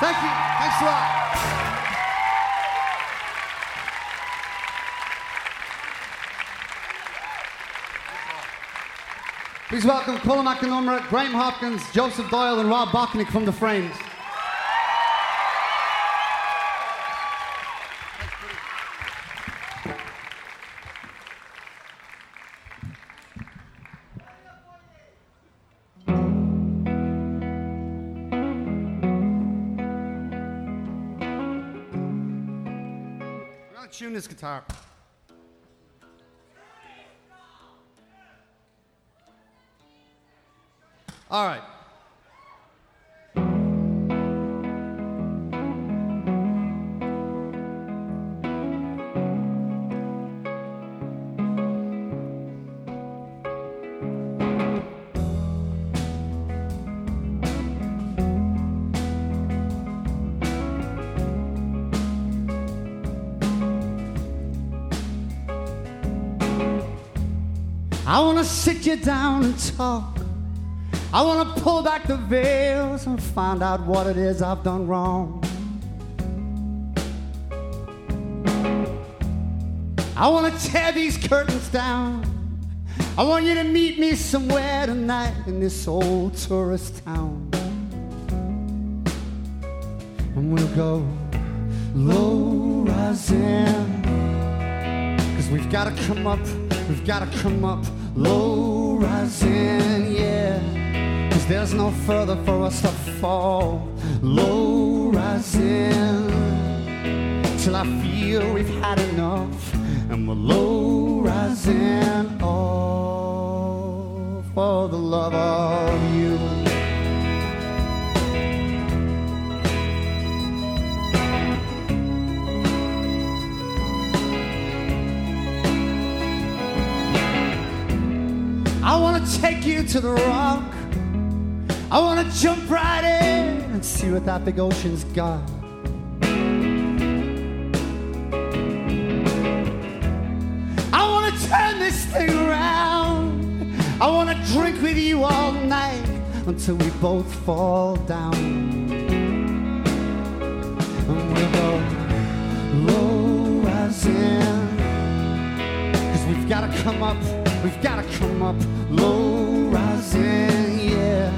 Thank you. Thanks a lot. Please welcome Colm Mac Con Iomaire, Graham Hopkins, Joseph Doyle, and Rob Bochnik from The Frames. Guitar. Wanna sit you down and talk. I wanna pull back the veils and find out what it is I've done wrong. I wanna tear these curtains down. I want you to meet me somewhere tonight in this old tourist town. And we'll go low rising. We've gotta come up, we've gotta come up low rising, yeah. Cause there's no further for us to fall. Low rising. Till I feel we've had enough. And we're low rising. Oh, for the love of you. I wanna take you to the rock. I wanna jump right in and see what that big ocean's got. I wanna turn this thing around. I wanna drink with you all night until we both fall down. And we'll go low rising. Cause we've gotta come up, we've gotta come up low rising, yeah.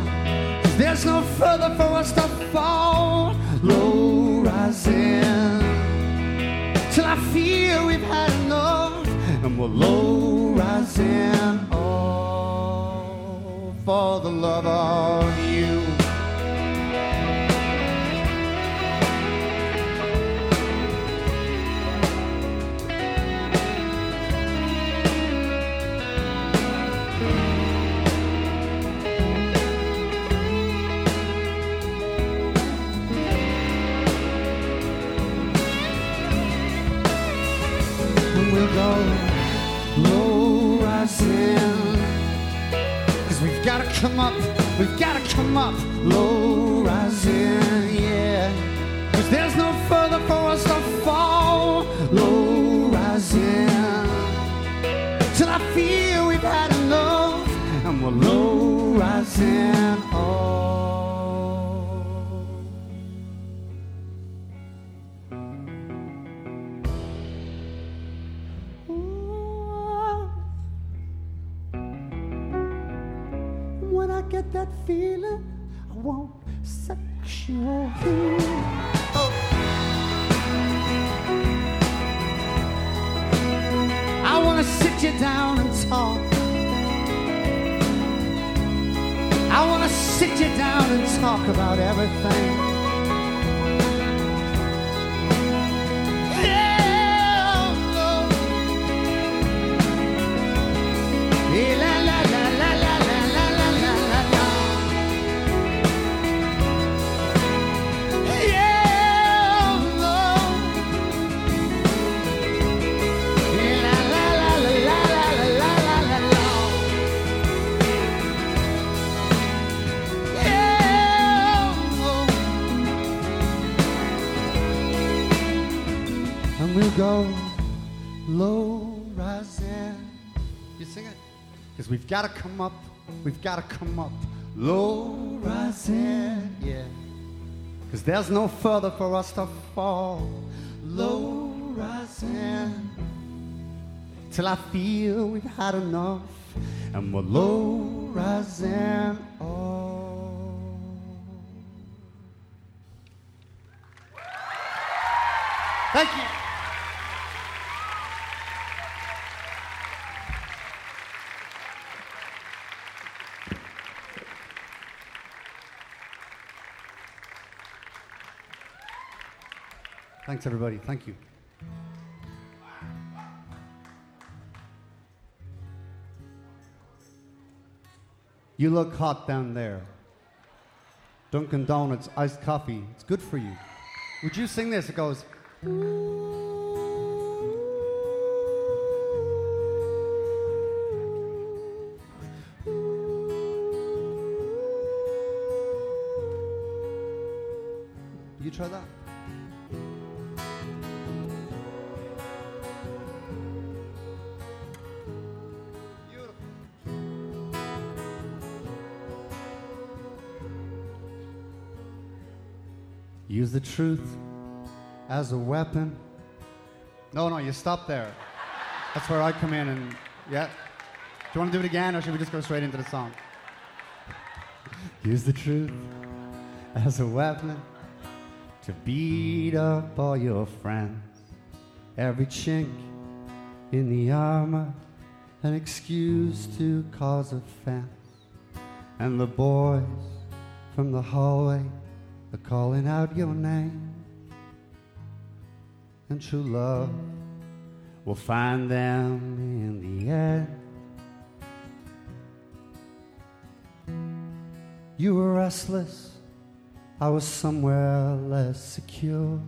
There's no further for us to fall, low rising. Till I feel we've had enough, and we're low rising, oh, for the love of got to come up, we've got to come up low rising, yeah. Cause there's no further for us to fall. Low rising. Till I feel we've had enough. And we're low rising. Oh. Thank you. Thanks, everybody. Thank you. You look hot down there. Dunkin' Donuts, iced coffee. It's good for you. Would you sing this? It goes. You try that? Use the truth as a weapon. No, no, you stop there. That's where I come in and, yeah. Do you want to do it again or should we just go straight into the song? Use the truth as a weapon to beat up all your friends. Every chink in the armor, an excuse to cause offense. And the boys from the hallway are calling out your name. And true love will find them in the end. You were restless, I was somewhere less secure.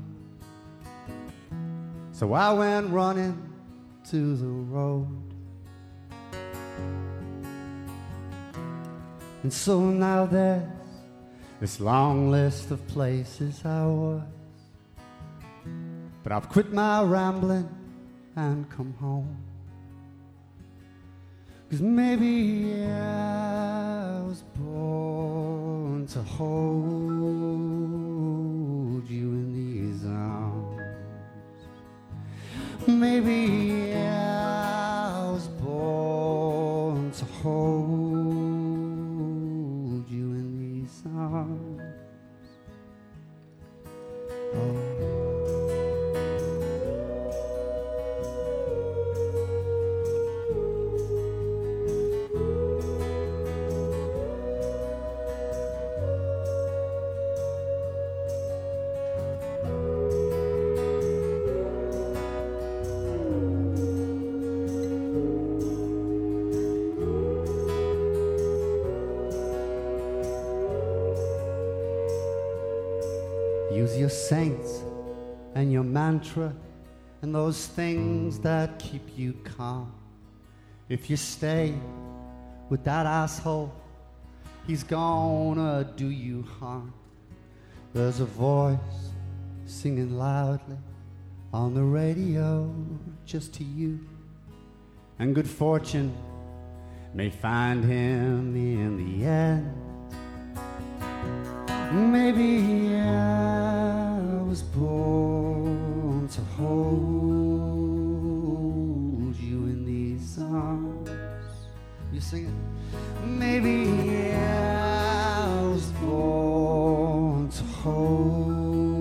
So I went running to the road. And so now there's this long list of places I was. But I've quit my rambling and come home. Cause maybe I was born to hold mantra and those things that keep you calm. If you stay with that asshole, he's gonna do you harm. There's a voice singing loudly on the radio just to you. And good fortune may find him in the end. Maybe You sing it. Maybe I was born to hold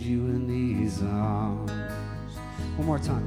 you in these arms. One more time.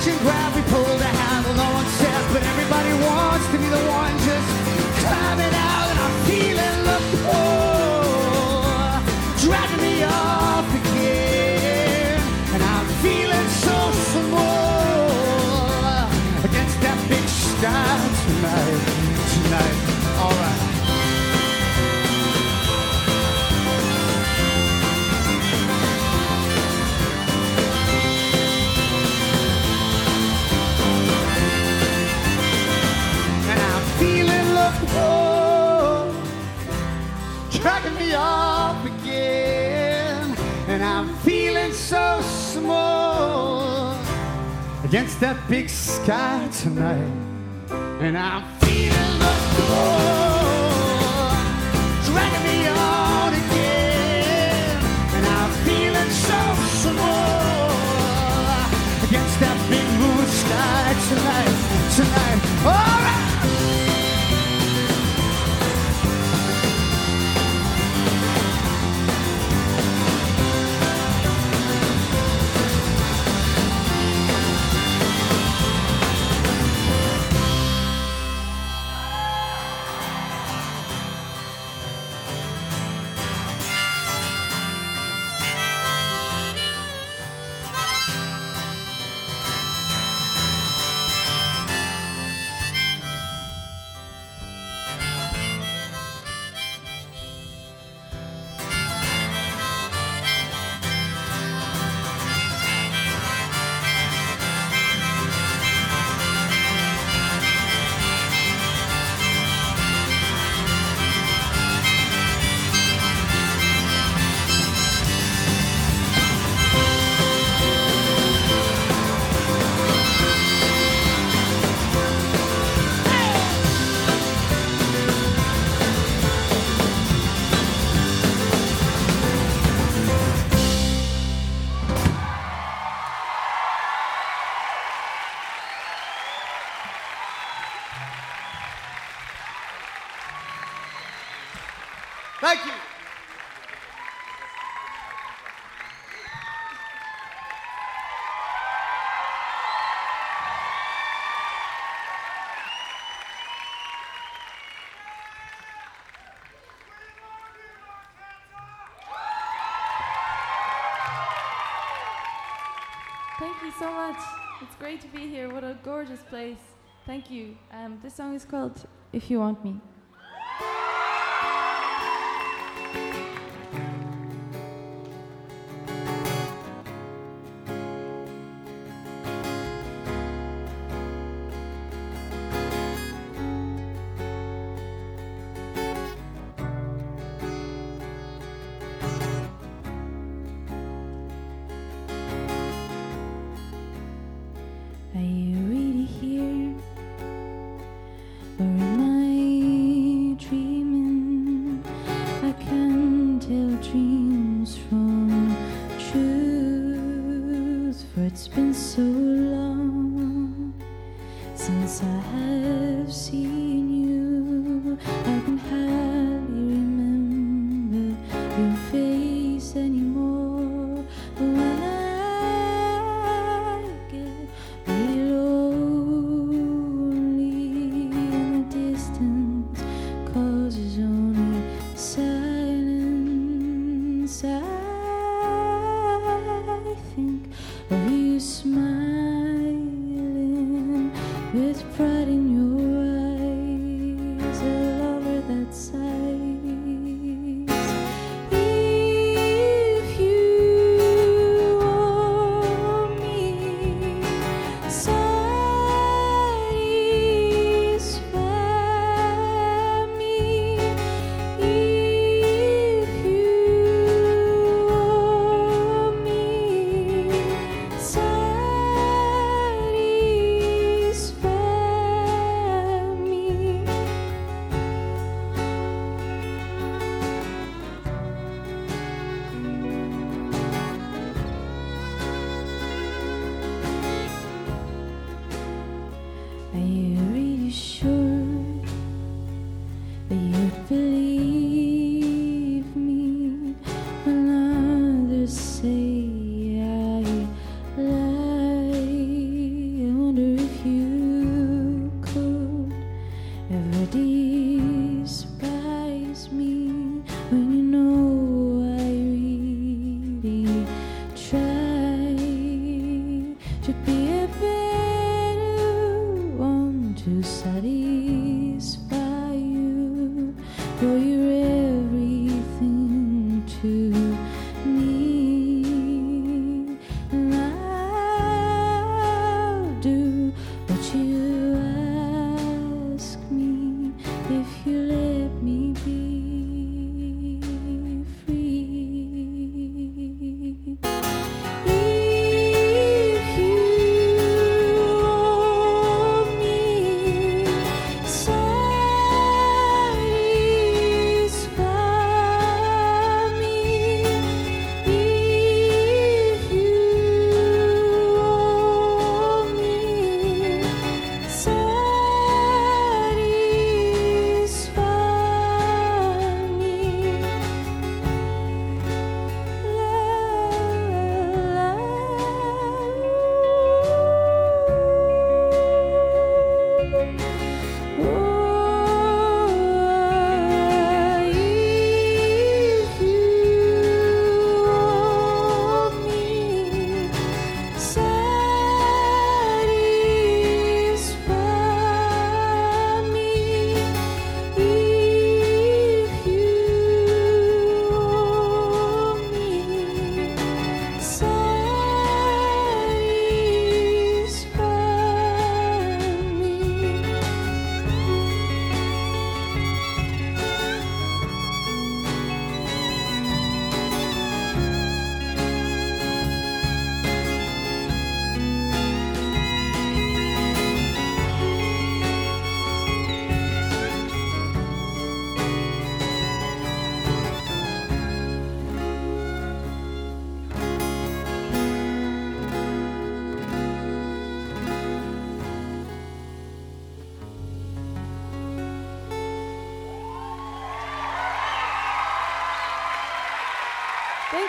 Catching gravity pull against that big sky tonight, and I'm feeling the glory. Thank you so much. It's great to be here. What a gorgeous place. Thank you. Um, this song is called If You Want Me.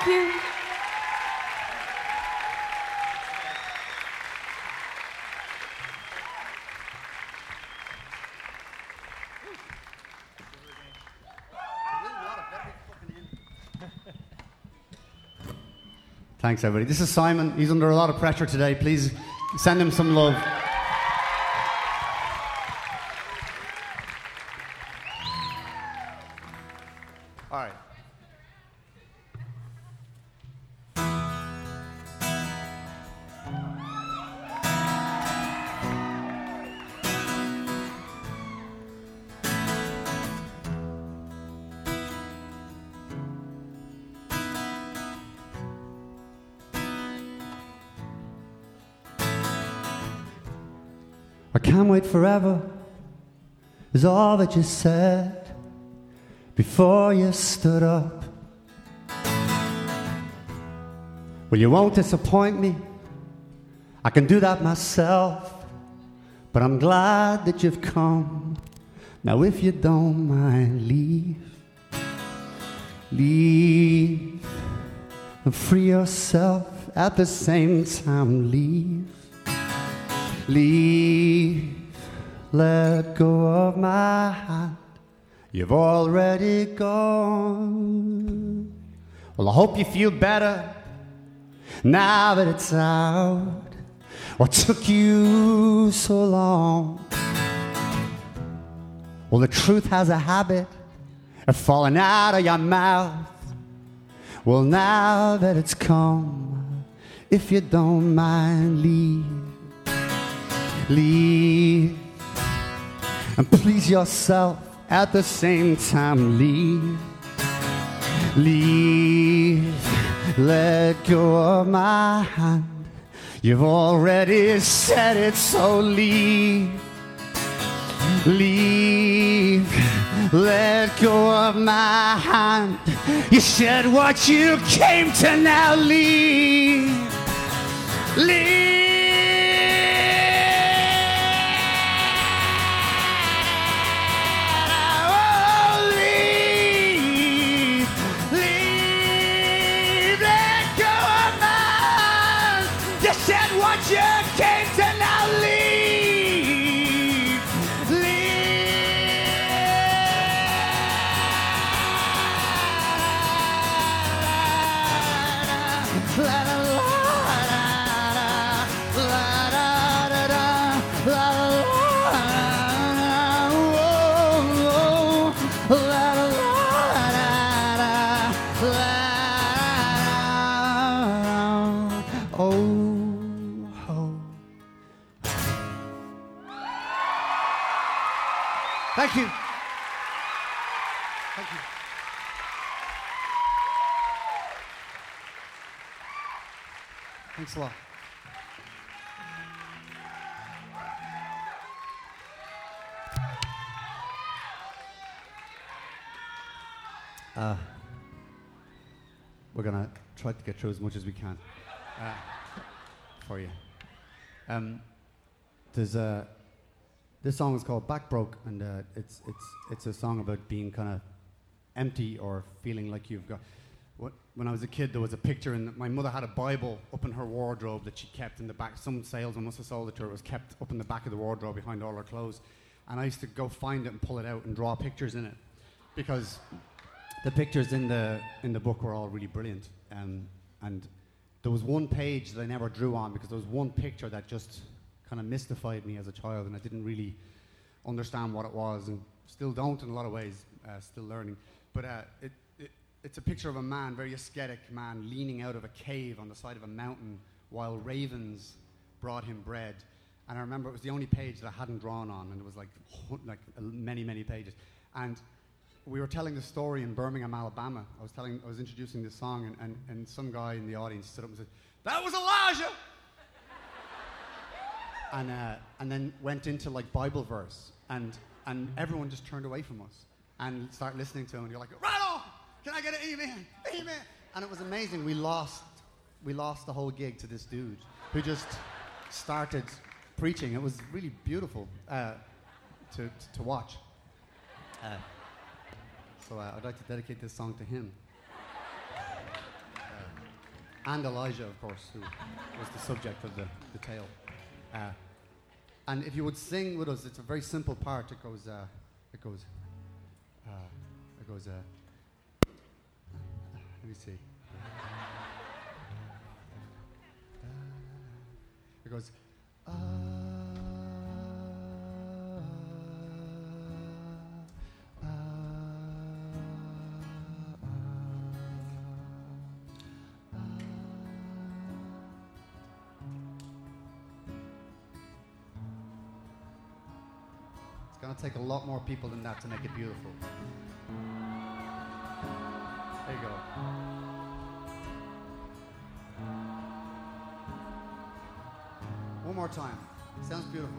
Thank you. Thanks, everybody. This is Simon. He's under a lot of pressure today. Please send him some love. Wait forever, is all that you said before you stood up. Well, you won't disappoint me, I can do that myself, but I'm glad that you've come. Now, if you don't mind, leave, leave, and free yourself at the same time, leave. Leave, let go of my hand. You've already gone. Well, I hope you feel better now that it's out. What took you so long? Well, the truth has a habit of falling out of your mouth. Well, now that it's come, if you don't mind, leave leave and please yourself at the same time leave. Leave. Let go of my hand. You've already said it so leave. Leave. Let go of my hand. You said what you came to now leave. Leave Let try to get through as much as we can uh, for you. Um, there's a this song is called Back Broke, and uh, it's it's it's a song about being kind of empty or feeling like you've got. What, when I was a kid, there was a picture, and my mother had a Bible up in her wardrobe that she kept in the back. Some salesman must have sold it to her. It was kept up in the back of the wardrobe behind all her clothes, and I used to go find it and pull it out and draw pictures in it, because the pictures in the in the book were all really brilliant. Um, and there was one page that I never drew on because there was one picture that just kind of mystified me as a child, and I didn't really understand what it was, and still don't in a lot of ways. Uh, still learning, but uh, it, it it's a picture of a man, very ascetic man, leaning out of a cave on the side of a mountain while ravens brought him bread. And I remember it was the only page that I hadn't drawn on, and it was like like many many pages. And we were telling the story in Birmingham, Alabama. I was telling, I was introducing this song, and, and, and some guy in the audience stood up and said, "That was Elijah." and uh, and then went into like Bible verse, and and everyone just turned away from us and started listening to him. And you're like, "Right on! Can I get an amen? Amen!" And it was amazing. We lost, we lost the whole gig to this dude who just started preaching. It was really beautiful uh, to, to to watch. Uh, so uh, I'd like to dedicate this song to him. and Elijah, of course, who was the subject of the, the tale. Uh, and if you would sing with us, it's a very simple part. It goes, uh, it goes, uh, it goes, uh, let me see. It goes, uh, uh, going to take a lot more people than that to make it beautiful. There you go. One more time. Sounds beautiful.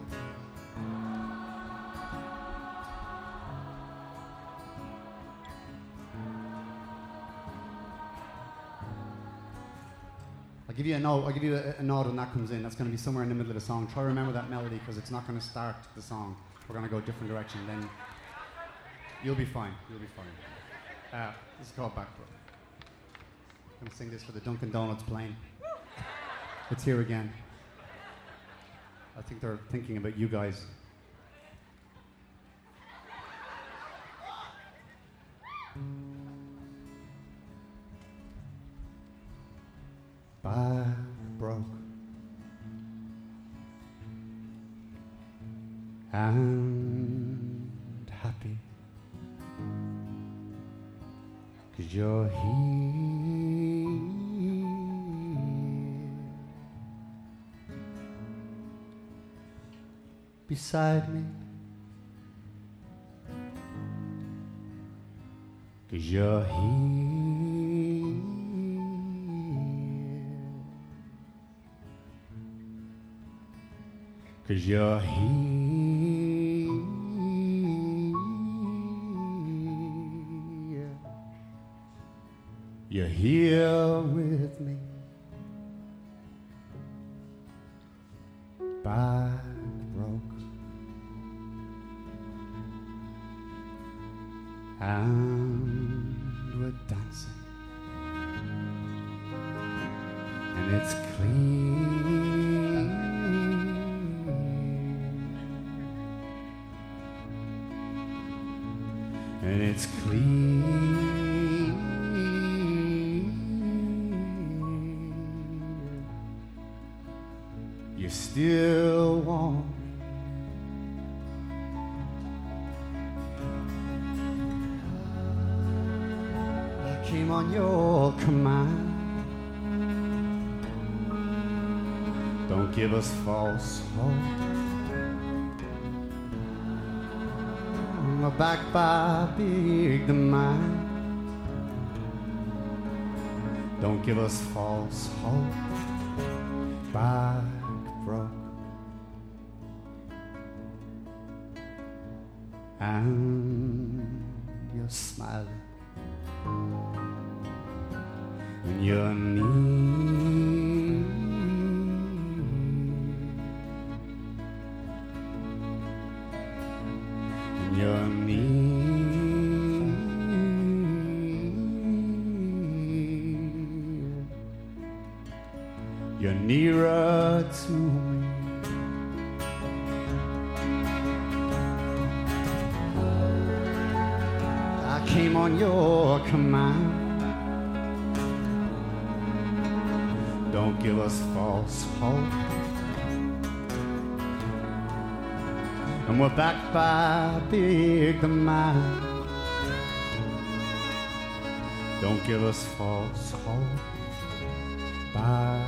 I'll give you a note. I'll give you a, a nod when that comes in. That's going to be somewhere in the middle of the song. Try to remember that melody because it's not going to start the song. We're going to go a different direction. Then you'll be fine. You'll be fine. Uh, this is called Back Broke. I'm going to sing this for the Dunkin' Donuts plane. It's here again. I think they're thinking about you guys. Beside me. Cause you're here. Cause you're here. You're here with me. Back and we're dancing. And it's give us false hope. Back by big demand. Don't give us false hope. Back You're nearer to me. I came on your command. Don't give us false hope. And we're back by big demand. Don't give us false hope. Back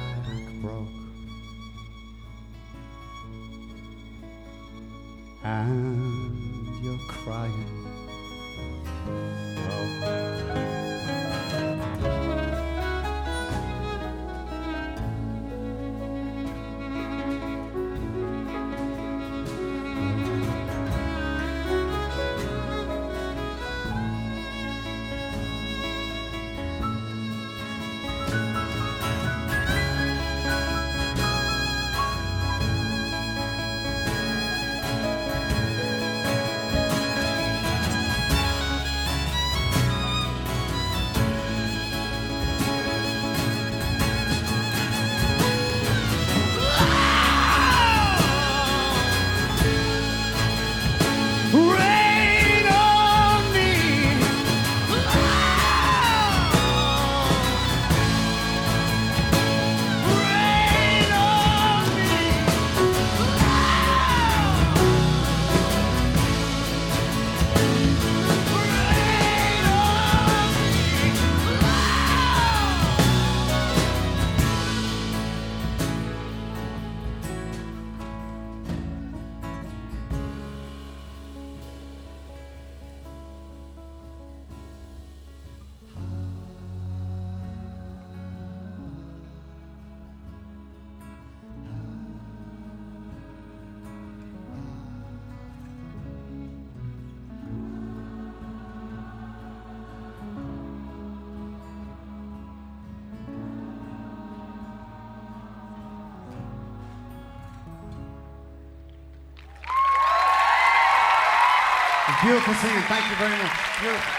Beautiful singing. Thank you very much. Beautiful.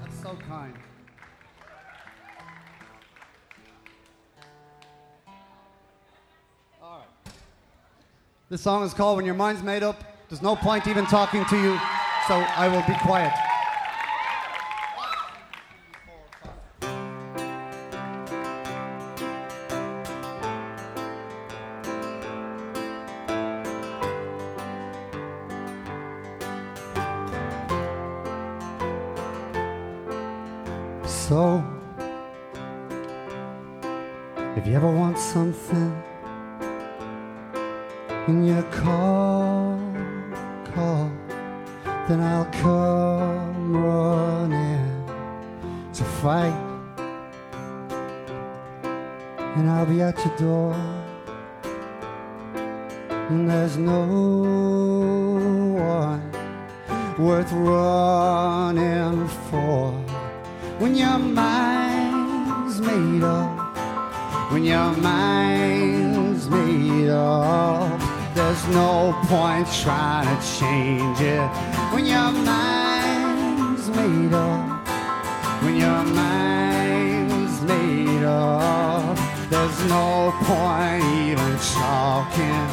That's so kind. All right. This song is called When Your Mind's Made Up. There's no point even talking to you, so I will be quiet. So, if you ever want something and you call, call, then I'll come running to fight. And I'll be at your door. And there's no one worth running for when your mind's made up. When your mind's made up, there's no point trying to change it. When your mind's made up, when your mind's made up, there's no point even talking.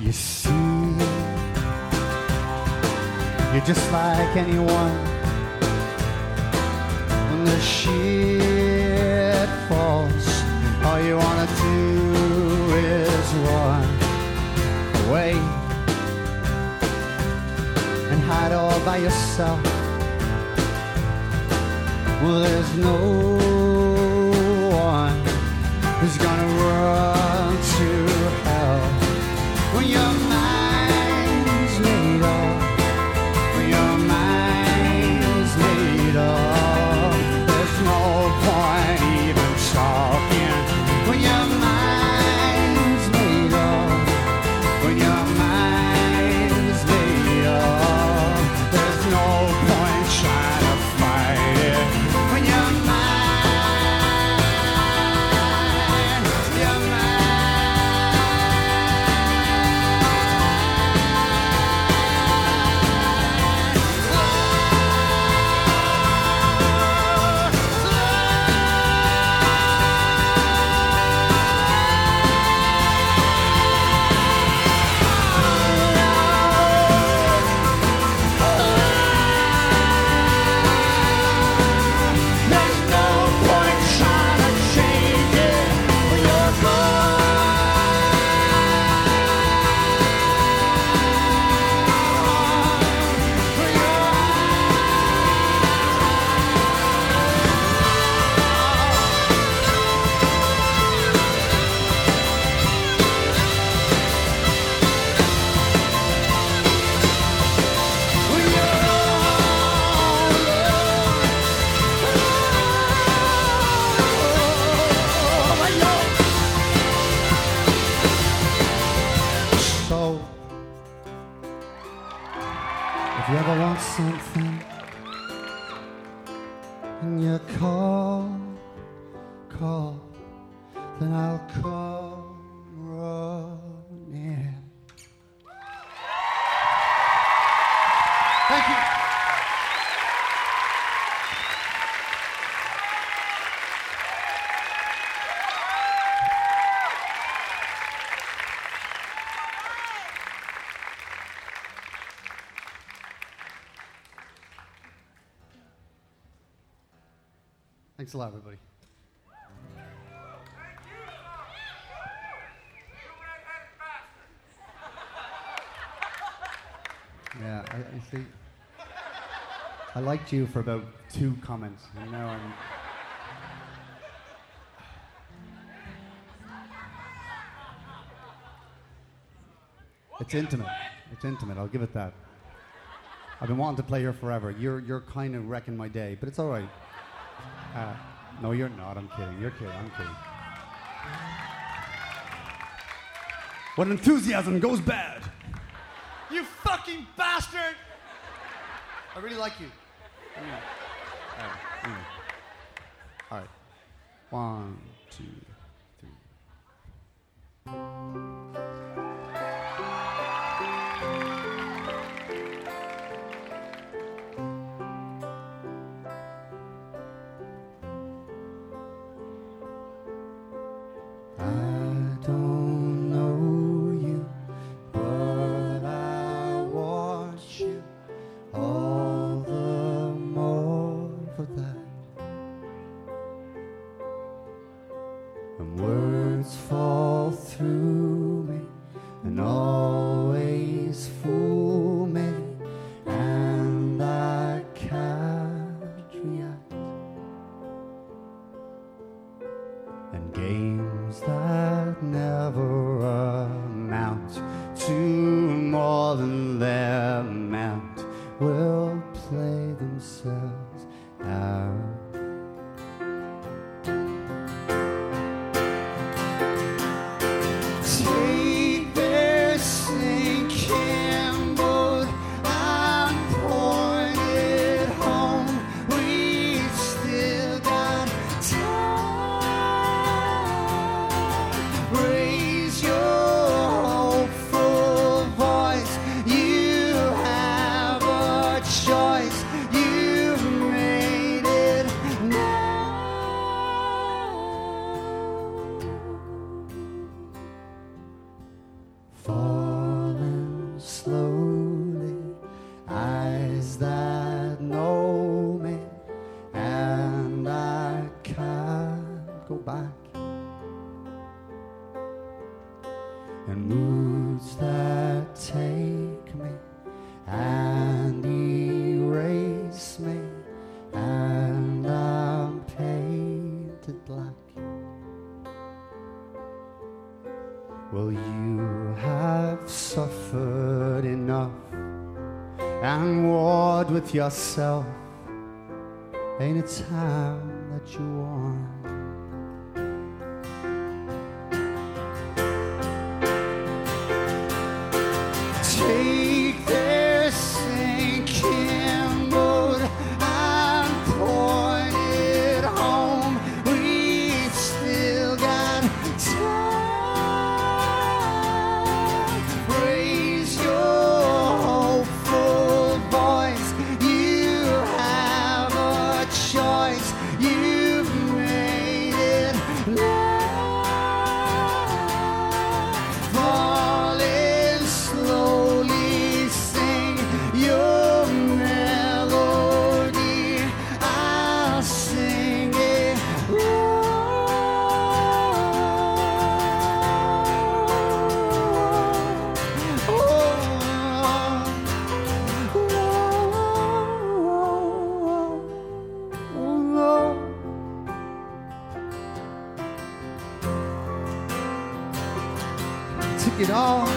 You see, you're just like anyone the shit falls, all you wanna do is run away and hide all by yourself. Well, there's no something Thanks a lot, everybody. Yeah, I, I see. I liked you for about two comments, and now I'm. It's intimate. It's intimate. I'll give it that. I've been wanting to play here forever. You're you're kind of wrecking my day, but it's all right. Uh, no, you're not. I'm kidding. You're kidding. I'm kidding. When enthusiasm goes bad, you fucking bastard! I really like you. Anyway. Uh, anyway. All right. One, two, three. With yourself. Ain't it time that you won? Took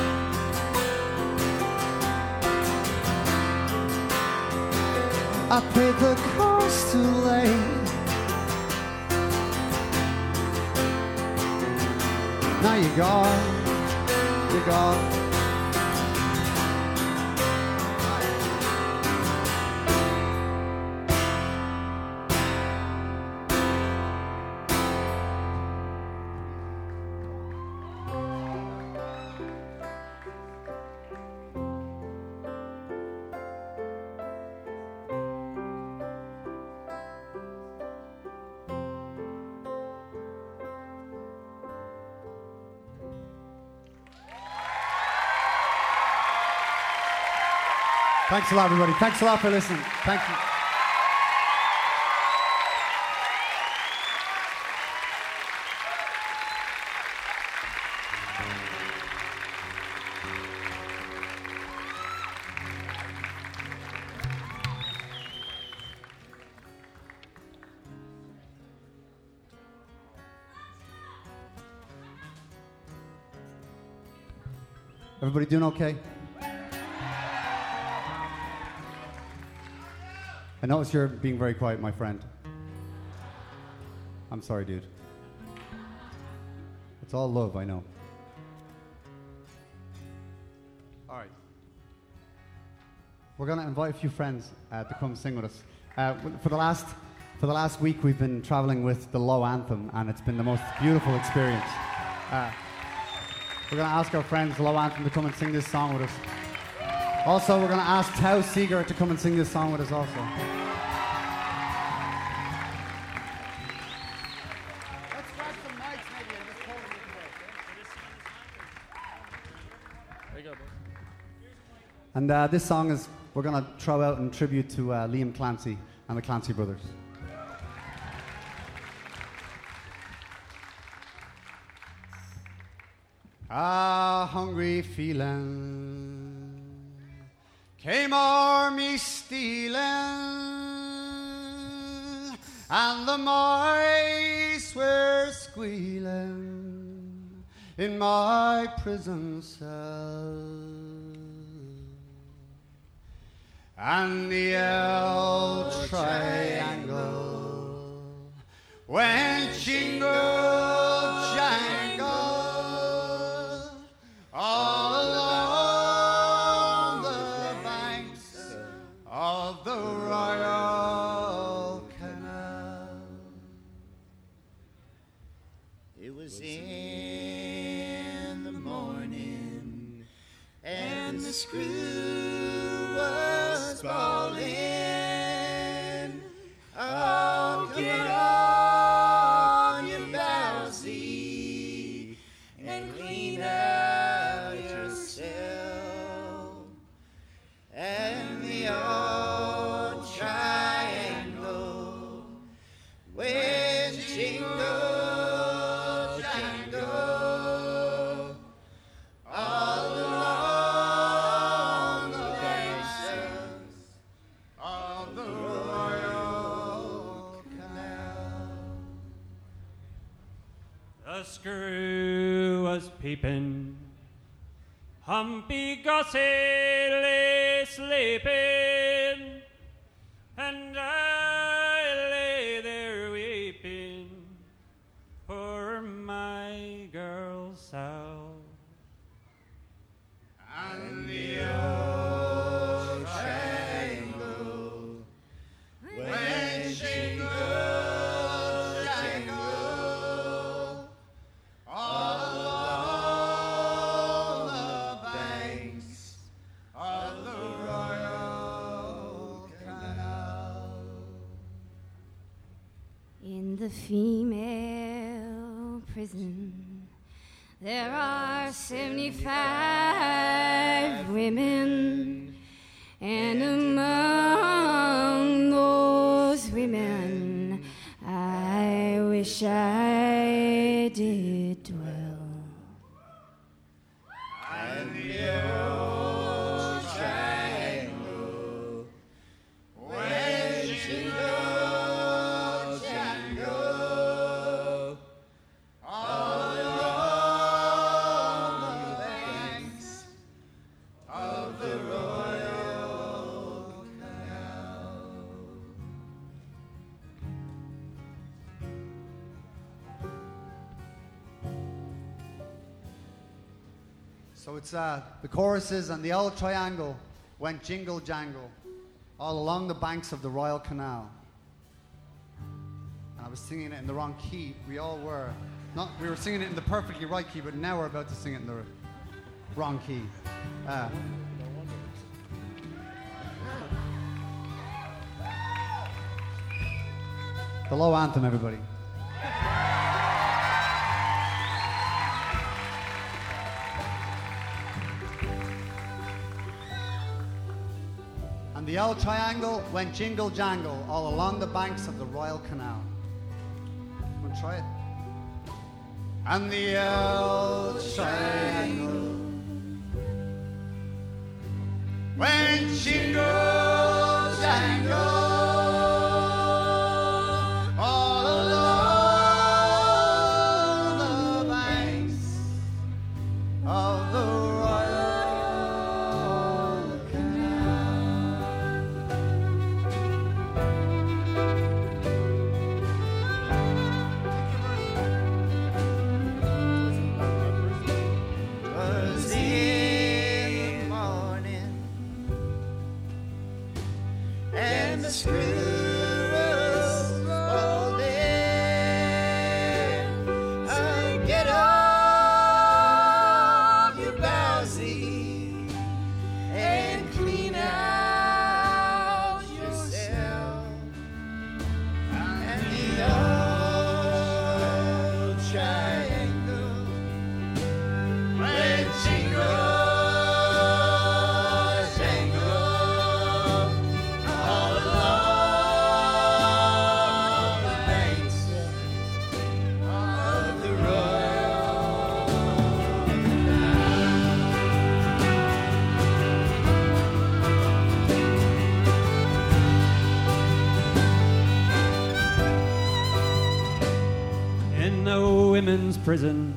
Thanks a lot, everybody. Thanks a lot for listening. Thank you. Everybody doing okay? I notice you're being very quiet, my friend. I'm sorry, dude. It's all love, I know. All right. We're going to invite a few friends uh, to come sing with us. Uh, for the last For the last week, we've been traveling with the Low Anthem, and it's been the most beautiful experience. Uh, we're going to ask our friends, Low Anthem, to come and sing this song with us. Also, we're going to ask Tao Seeger to come and sing this song with us also. Let's grab some mics maybe and just pull them And uh, this song is, we're going to throw out in tribute to uh, Liam Clancy and the Clancy brothers. A hungry feeling came army stealing, and the mice were squealing in my prison cell. And the L triangle went jingle female prison, there are 75 women, choruses and the old triangle went jingle jangle all along the banks of the Royal Canal. And I was singing it in the wrong key. We all were. Not, we were singing it in the perfectly right key, but now we're about to sing it in the wrong key. Uh, the low anthem, everybody. The old triangle went jingle jangle all along the banks of the Royal Canal. Want to try it? And the old triangle went jingle jangle prison.